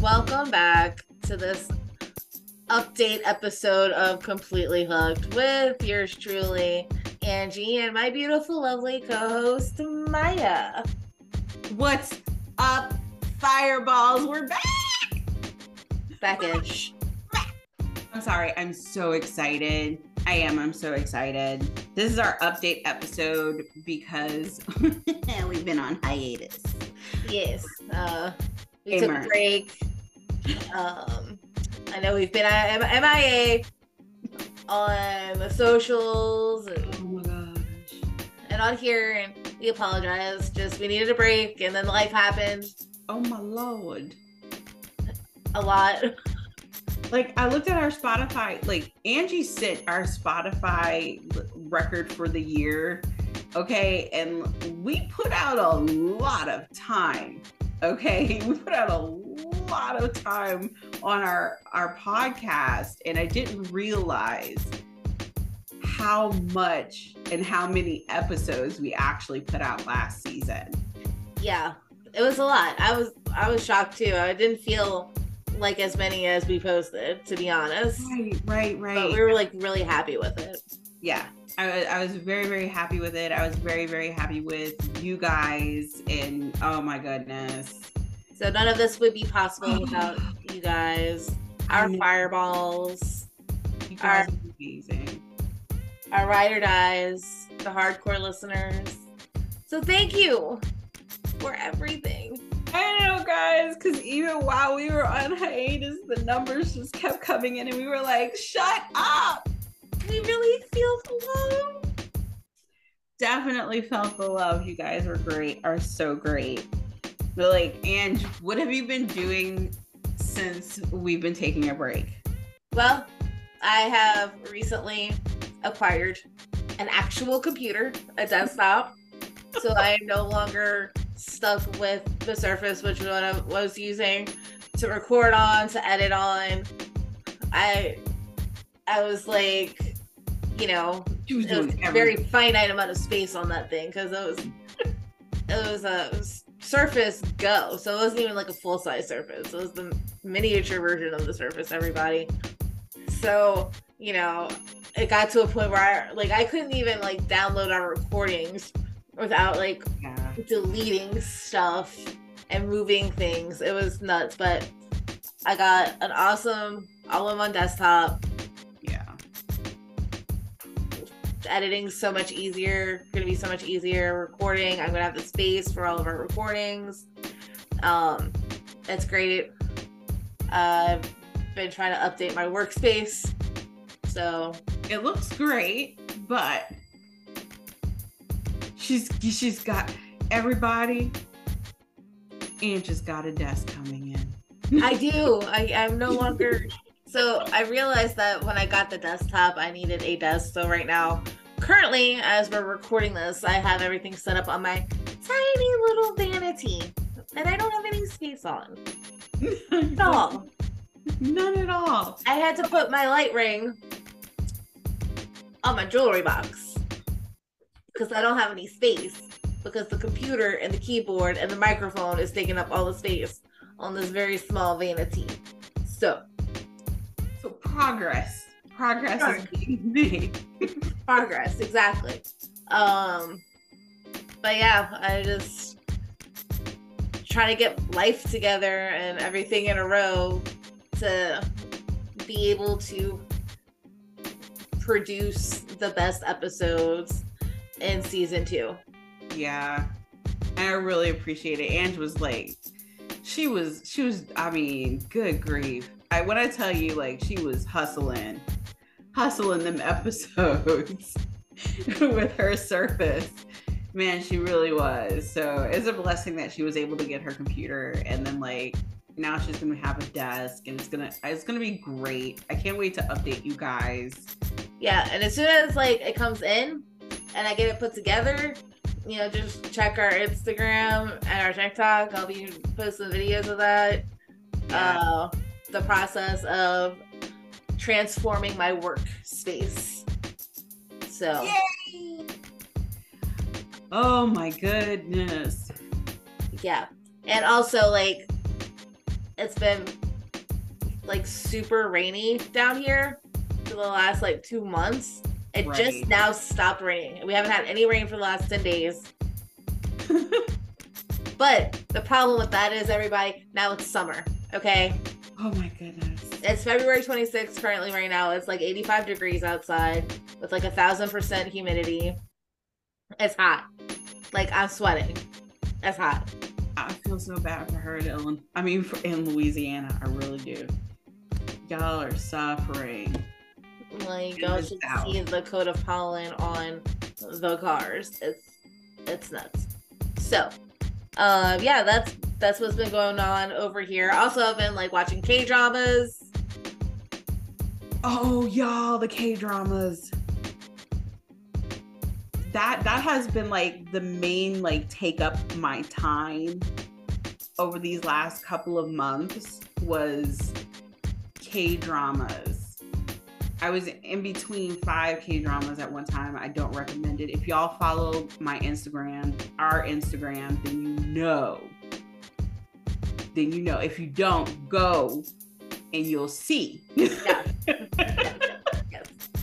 welcome back to this update episode of Completely Hooked with yours truly, Angie, and my beautiful, lovely co host, Maya. What's up, fireballs? We're back! Backage. I'm sorry, I'm so excited. I am, I'm so excited. This is our update episode because we've been on hiatus. Yes. Uh, we Hey, took a break. Um, I know we've been at MIA on the socials and, Oh my gosh. and on here, and we apologize. Just we needed a break, and then life happened Oh my lord. a lot. Like I looked at our Spotify, like Angie set our Spotify record for the year. Okay, and we put out a lot of time. Okay, we put out a lot of time on our our podcast, and I didn't realize how much and how many episodes we actually put out last season. Yeah, it was a lot. I was I was shocked too. I didn't feel like as many as we posted, to be honest. Right, right, right. But we were like really happy with it. yeah I, I was very very happy with it i was very very happy with you guys and oh my goodness So none of this would be possible without you guys, our fireballs, you guys are amazing our ride or dies, the hardcore listeners. So thank you for everything. i know guys because even while we were on hiatus the numbers just kept coming in and we were like shut up We really feel the love. definitely felt the love you guys were great are so great but like and what have you been doing since we've been taking a break Well, I have recently acquired an actual computer, a desktop. so I am no longer stuck with the Surface, which was what I was using to record on, to edit on. I I was like, you know, was it was a very finite amount of space on that thing because it was it was uh, a Surface Go, so it wasn't even like a full size Surface. It was the miniature version of the Surface. Everybody, so you know, it got to a point where I like I couldn't even like download our recordings without like yeah deleting stuff and moving things. It was nuts, but I got an awesome all-in-one desktop. Editing so much easier gonna be so much easier recording. I'm gonna have the space for all of our recordings. Um it's great. I've been trying to update my workspace so. It looks great, but she's she's got everybody and just got a desk coming in. i do. I i'm no longer so i realized that when i got the desktop i needed a desk so right now currently as we're recording this i have everything set up on my tiny little vanity and i don't have any space on at all None at all. I had to put my light ring on my jewelry box because I don't have any space because the computer and the keyboard and the microphone is taking up all the space on this very small vanity. So, So progress. Progress is being made. progress, exactly. Um but yeah, I just trying to get life together and everything in a row to be able to produce the best episodes in season two. Yeah. And I really appreciate it. Ange was like, she was, she was, I mean, good grief. I when I tell you, like, she was hustling, hustling them episodes with her surface. Man, she really was. So it's a blessing that she was able to get her computer and then like now she's gonna have a desk and it's gonna it's gonna be great. I can't wait to update you guys. Yeah, and as soon as like it comes in and I get it put together, you know, just check our Instagram and our TikTok. I'll be posting videos of that. Yeah. Uh, the process of transforming my workspace. So Yay! Oh my goodness. yeah, and also like it's been like super rainy down here for the last like two months. It Right. just now stopped raining. We haven't had any rain for the last 10 days. But the problem with that is, everybody, now it's summer. Okay. oh my goodness. It's February 26th currently right now. It's like 85 degrees outside with like a thousand percent humidity. It's hot. Like I'm sweating. It's hot. I feel so bad for her in Illinois. I mean, for, in Louisiana, I really do. Y'all are suffering. Like y'all should see the coat of pollen on the cars. It's it's nuts. So, uh, yeah, that's that's what's been going on over here. Also, I've been like watching K dramas. Oh, y'all, the K dramas. That that has been like the main like take up my time over these last couple of months was K dramas. I was in between five K dramas at one time. I don't recommend it. If y'all follow my Instagram, our Instagram, then you know. Then you know. If you don't, go and you'll see.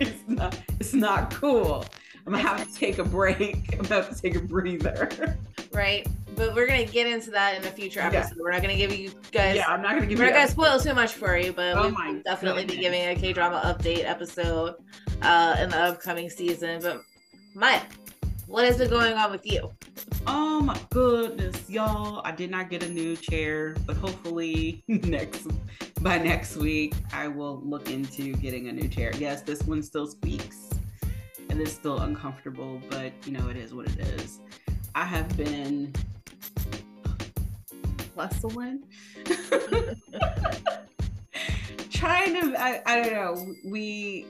It's not it's not cool. I'm gonna have to take a break. I'm gonna have to take a breather. Right. But we're gonna get into that in a future Yeah. episode. We're not gonna give you guys yeah, I'm not gonna give you. We're you not gonna spoil too much for you, but Oh we'll definitely be giving a K drama update episode uh in the upcoming season. But Maya, what has been going on with you? Oh my goodness, y'all. I did not get a new chair, but hopefully next by next week I will look into getting a new chair. Yes, this one still squeaks. And It is still uncomfortable, but you know, it is what it is. I have been hustling. Trying to I, I don't know. We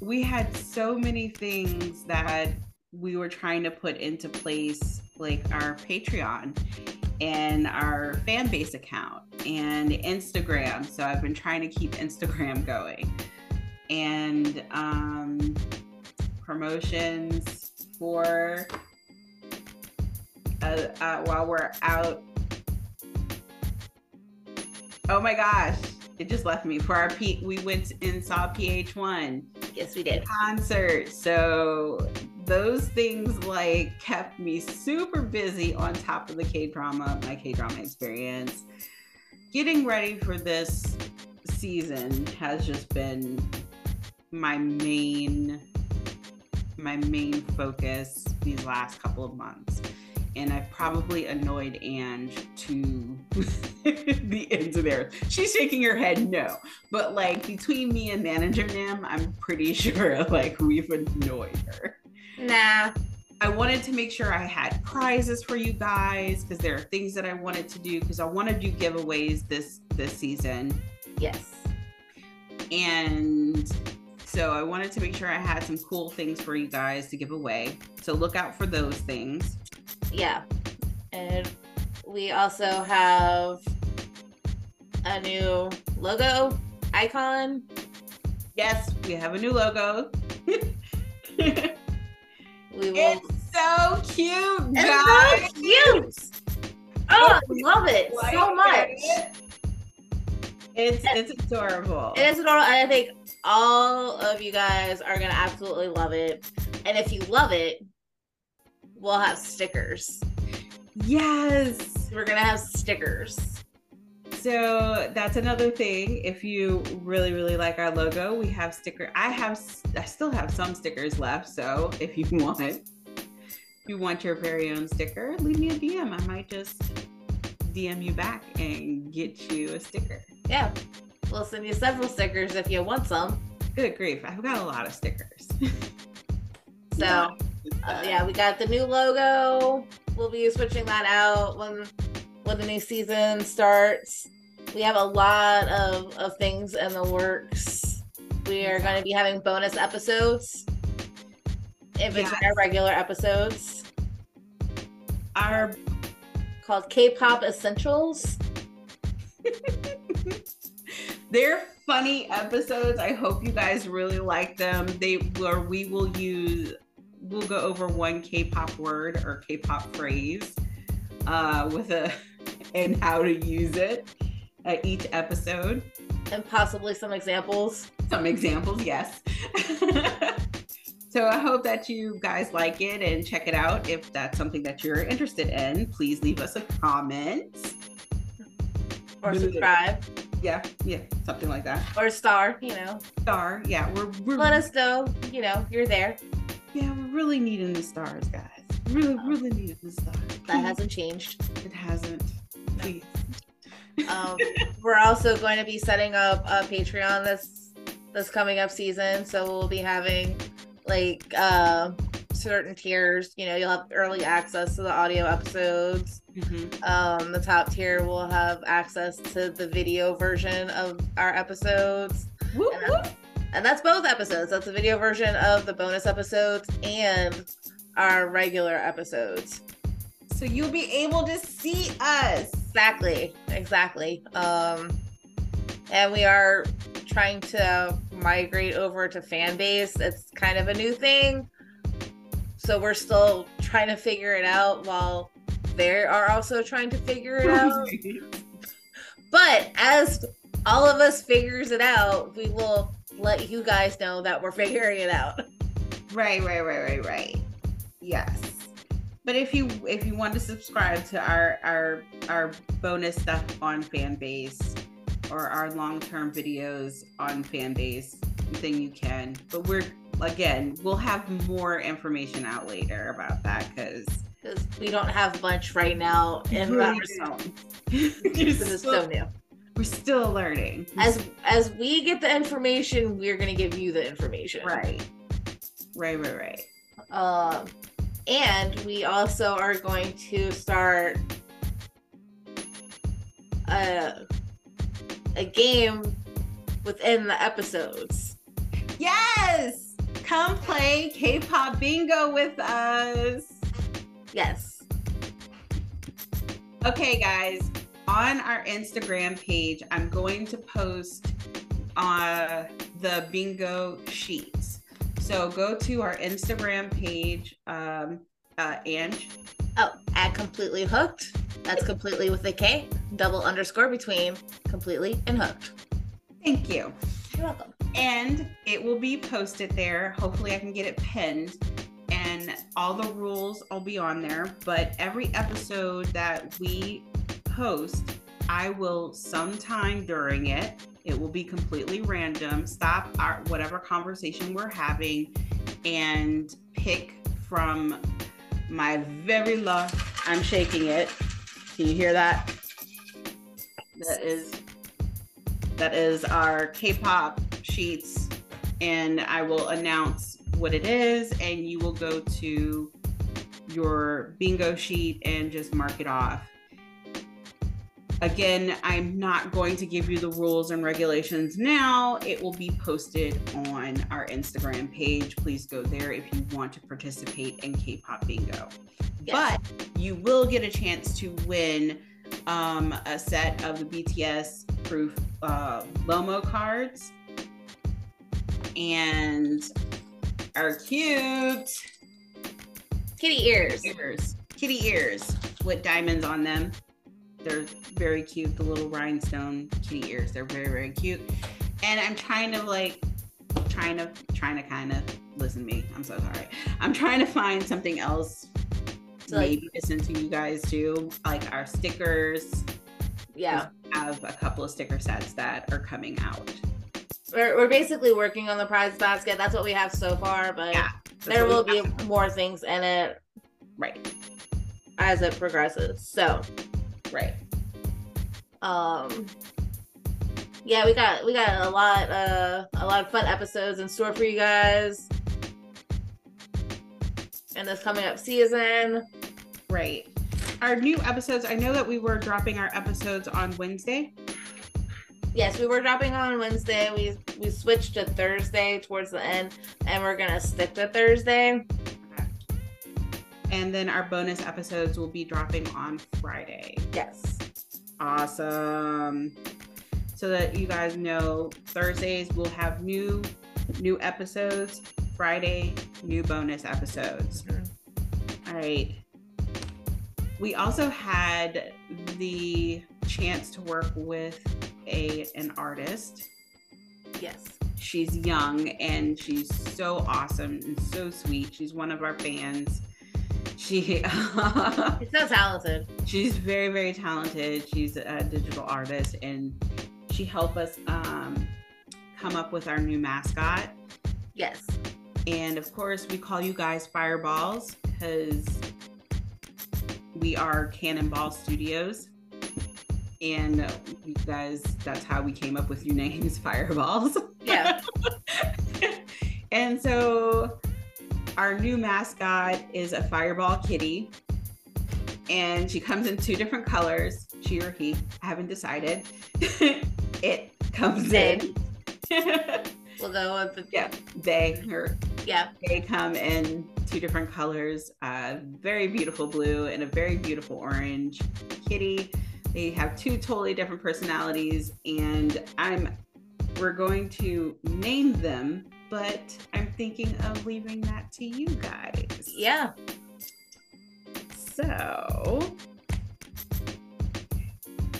we had so many things that we were trying to put into place like our Patreon and our fan base account and Instagram. So I've been trying to keep Instagram going and um, promotions for uh, uh, while we're out. Oh my gosh, it just left me for our P. We went and saw PH1 Yes, we did. concert. So those things like kept me super busy on top of the K drama, my K drama experience. Getting ready for this season has just been my main my main focus these last couple of months. And I've probably annoyed Ange to the ends of there. She's shaking her head no. But like between me and manager Nim, I'm pretty sure like we've annoyed her. Nah. I wanted to make sure I had prizes for you guys because there are things that I wanted to do because I want to do giveaways this this season. Yes. And so I wanted to make sure I had some cool things for you guys to give away. So look out for those things. Yeah. And we also have a new logo icon. Yes, we have a new logo. it's We will so cute, It's so cute. Oh, I love it Like so much. it. It's it's adorable. It is adorable, and I think all of you guys are gonna absolutely love it. And if you love it, we'll have stickers. Yes. We're gonna have stickers. So that's another thing. If you really, really like our logo, we have sticker. I have, I still have some stickers left. So if you want, if you want your very own sticker, leave me a DM. I might just DM you back and get you a sticker. Yeah, we'll send you several stickers if you want some. Good grief, I've got a lot of stickers. So uh, yeah, we got the new logo. We'll be switching that out when when the new season starts. We have a lot of, of things in the works. We are going to be having bonus episodes in between Yes. our regular episodes Our called K-pop Essentials. They're funny episodes. I hope you guys really like them. They where we will use we'll go over one K-pop word or K-pop phrase uh, with a and how to use it. uh, each episode. And possibly some examples. Some examples, yes. so I hope that you guys like it and check it out. If that's something that you're interested in, please leave us a comment. Or subscribe. Yeah, yeah, something like that. Or star, you know. Star, yeah. We're, we're let us know, you know, you're there. Yeah, we're really needing the stars, guys. Really, really needing the stars. That hasn't changed. It hasn't. Please. Um, we're also going to be setting up a Patreon this this coming up season, so we'll be having like uh, certain tiers. You know, you'll have early access to the audio episodes. Mm-hmm. Um, the top tier will have access to the video version of our episodes. Whoop, and, that's, and that's both episodes. That's the video version of the bonus episodes and our regular episodes. So you'll be able to see us. Exactly. Exactly. Um and we are trying to migrate over to fan base. It's kind of a new thing. So we're still trying to figure it out while they are also trying to figure it out. but as all of us figures it out, we will let you guys know that we're figuring it out. Right, right, right, right, right. Yes. But if you if you want to subscribe to our our our bonus stuff on Fanbase or our long-term videos on Fanbase, then you can. But we're again, we'll have more information out later about that because because we don't have much right now in really this is so new. We're still learning. As as we get the information, we're gonna give you the information. Right. Right, right, right. Um and we also are going to start a, a game within the episodes. Yes! Come play K pop bingo with us. Yes. Okay, guys, on our Instagram page, I'm going to post uh, the bingo sheets. So go to our Instagram page, um, uh, Ange. Oh, at completely hooked. That's completely with a K, double underscore between completely and hooked. Thank you. You're welcome. And it will be posted there. Hopefully, I can get it pinned and all the rules will be on there. But every episode that we post, I will sometime during it it will be completely random. Stop our whatever conversation we're having and pick from my very low. I'm shaking it. Can you hear that? That is that is our K-pop sheets and I will announce what it is and you will go to your bingo sheet and just mark it off Again, I'm not going to give you the rules and regulations now. It will be posted on our Instagram page. Please go there if you want to participate in K pop bingo. Yes. But you will get a chance to win um, a set of the BTS proof uh, Lomo cards and our cute kitty ears. ears. Kitty ears with diamonds on them. They're very cute. The little rhinestone kitty ears. They're very, very cute. And I'm trying to like, trying to, trying to kind of listen to me. I'm so sorry. I'm trying to find something else so maybe like, to send to you guys too, like our stickers. Yeah. have a couple of sticker sets that are coming out. We're, we're basically working on the prize basket. That's what we have so far, but yeah, there will be more things in it. Right. As it progresses. So Right. Um yeah, we got we got a lot uh a lot of fun episodes in store for you guys. And this coming up season. Right. Our new episodes, I know that we were dropping our episodes on Wednesday. Yes, we were dropping on Wednesday. We we switched to Thursday towards the end, and we're gonna stick to Thursday. And then our bonus episodes will be dropping on Friday. Yes. Awesome. So that you guys know, Thursdays we'll have new new episodes. Friday, new bonus episodes. Mm-hmm. All right. We also had the chance to work with a an artist. Yes. She's young and she's so awesome and so sweet. She's one of our fans. She She's so talented. she's very very talented. She's a digital artist and she helped us um, come up with our new mascot. Yes. And of course, we call you guys Fireballs because we are Cannonball Studios. And you guys, that's how we came up with your names, Fireballs. Yeah. and so our new mascot is a Fireball kitty. And she comes in two different colors, she or he. I haven't decided. it comes in. We'll the yeah, they, her, yeah. they come in two different colors a very beautiful blue and a very beautiful orange kitty they have two totally different personalities and i'm we're going to name them but i'm thinking of leaving that to you guys Yeah. so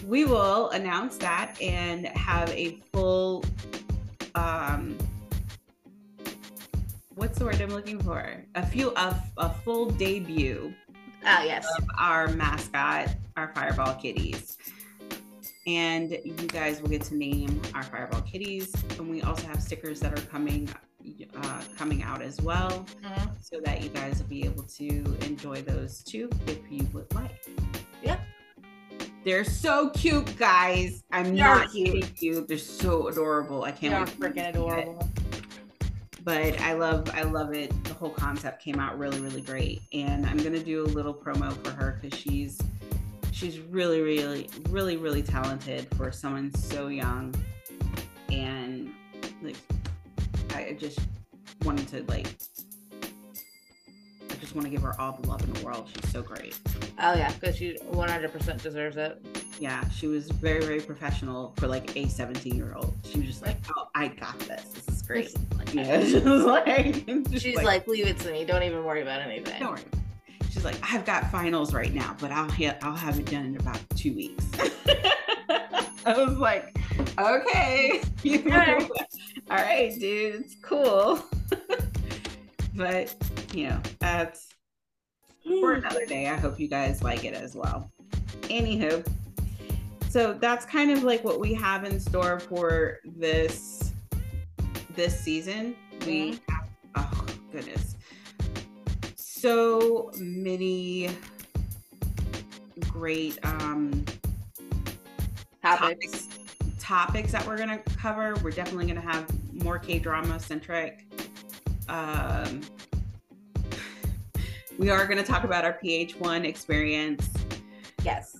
we will announce that and have a full um what's the word I'm looking for? A few of a full debut Ah, yes. of our mascot, our fireball kitties. And you guys will get to name our fireball kitties. And we also have stickers that are coming coming out as well Mhm. so that you guys will be able to enjoy those too if you would like. Yeah. They're so cute, guys. I'm They not kidding you. They're so adorable. I can't wait. to freaking adorable. But I love, I love it. The whole concept came out really, really great, and I'm gonna do a little promo for her because she's, she's really, really, really, really talented for someone so young, and like, I just wanted to like, I just want to give her all the love in the world. She's so great. Oh yeah, because she 100% deserves it. Yeah, she was very, very professional for like a 17 year old. She was just like, oh, I got this. This is great. Yeah, she was like, She's like, leave it to me. Don't even worry about anything. don't worry. She's like, I've got finals right now, but I'll ha- I'll have it done in about two weeks. I was like, okay, Alright. all right, dude, it's cool. But you know, that's for another day. I hope you guys like it as well. Anywho, so that's kind of like what we have in store for this this season. We have, oh goodness, so many great um Topics. topics topics that we're gonna cover. We're definitely gonna have more K drama centric. Um, we are gonna talk about our PH1 experience Yes.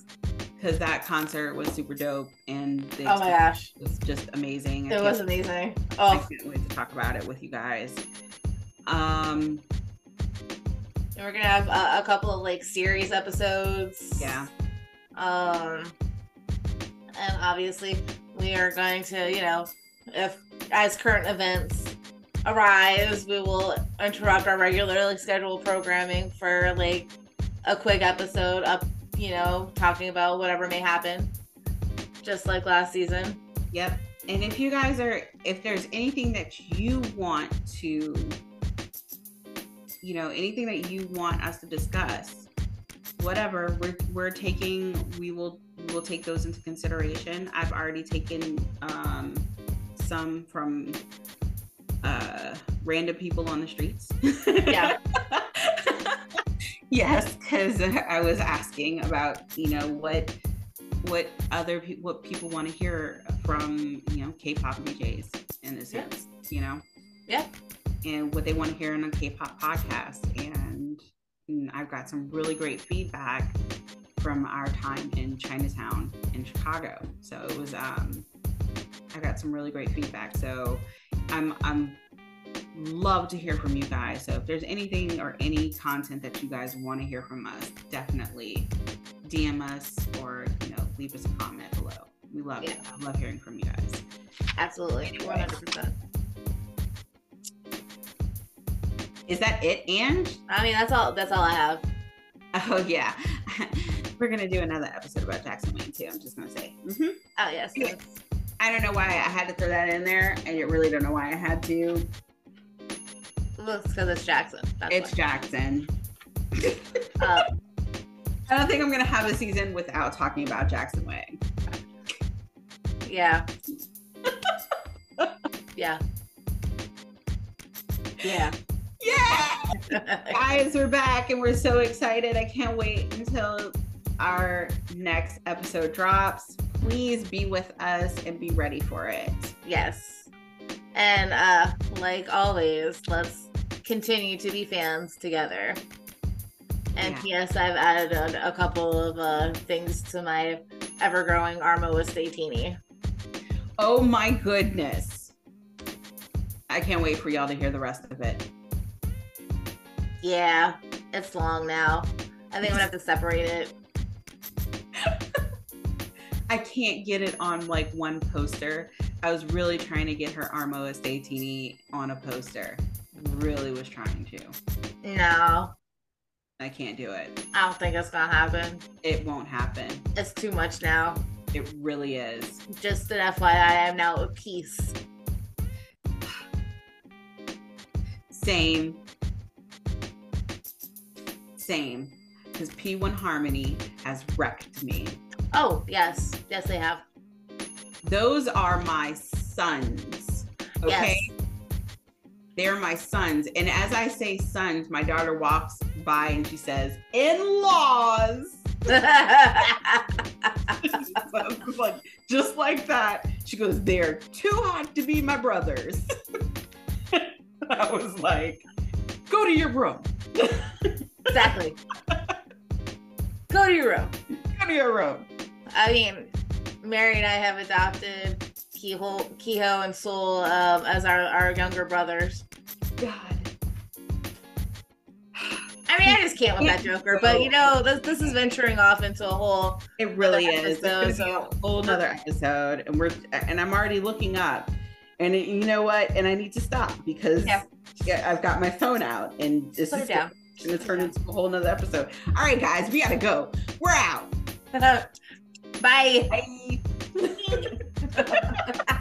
because that concert was super dope and the Oh my gosh. was just amazing. It was amazing. I Oh, can't wait to talk about it with you guys. Um, and we're gonna have a, a couple of like series episodes. yeah, Um, and obviously we are going to, you know, if as current events arise, we will interrupt our regularly scheduled programming for like a quick episode up, you know, talking about whatever may happen, just like last season. yep. And if you guys are, if there's anything that you want to, you know, anything that you want us to discuss, whatever, we're we're taking, we will we will take those into consideration. I've already taken um, some from uh, random people on the streets. Yeah. yes, because I was asking about, you know, what what other pe- what people want to hear from, you know, K-pop DJs in this Yeah. sense, you know. Yeah. And what they want to hear in a K-pop podcast, and, and I've got some really great feedback from our time in Chinatown in Chicago. So it was um I got some really great feedback. So I'm I'm love to hear from you guys. So if there's anything or any content that you guys want to hear from us, definitely DM us or you know leave us a comment below. We love it. I love hearing from you guys. Absolutely. 100%. Is that it, Ange? I mean, that's all, that's all I have. Oh yeah. We're gonna do another episode about Jackson Wang too. I'm just gonna say. Mm-hmm. Oh yes. yes. I don't know why I had to throw that in there. I really don't know why I had to. Well, it's because it's Jackson. That's it's why. Jackson. um, I don't think I'm gonna have a season without talking about Jackson Wang. Yeah. yeah. Yeah. Yeah. Guys, we're back and we're so excited. I can't wait until our next episode drops. Please be with us and be ready for it. Yes. And uh like always, let's continue to be fans together. And yeah. P.S. I've added a, a couple of uh, things to my ever growing Armo Estatini. Oh my goodness. I can't wait for y'all to hear the rest of it. Yeah, it's long now. I think I'm gonna have to separate it. I can't get it on like one poster. I was really trying to get her Armo Estatini on a poster. Really was trying to. No. I can't do it. I don't think it's gonna happen. It won't happen. It's too much now. It really is. Just an FYI, I'm now at peace. Same. Same. Because P1 Harmony has wrecked me. Oh, yes. Yes, they have. Those are my sons. Okay. Yes. They're my sons. And as I say sons, my daughter walks by and she says, in laws. like, just like that. She goes, They're too hot to be my brothers. I was like, Go to your room. exactly. Go to your room. Go to your room. I mean, Mary and I have adopted Keeho, Keeho and Soul um, as our, our younger brothers. God. I mean, I just can't with that Joker, but you know, this this is venturing off into a whole. It really is. Episode, so a whole another episode, and we're and I'm already looking up, and it, you know what? And I need to stop because yeah. I've got my phone out, and this Put is going to turn into a whole nother episode. All right, guys, we gotta go. We're out. Bye. Bye.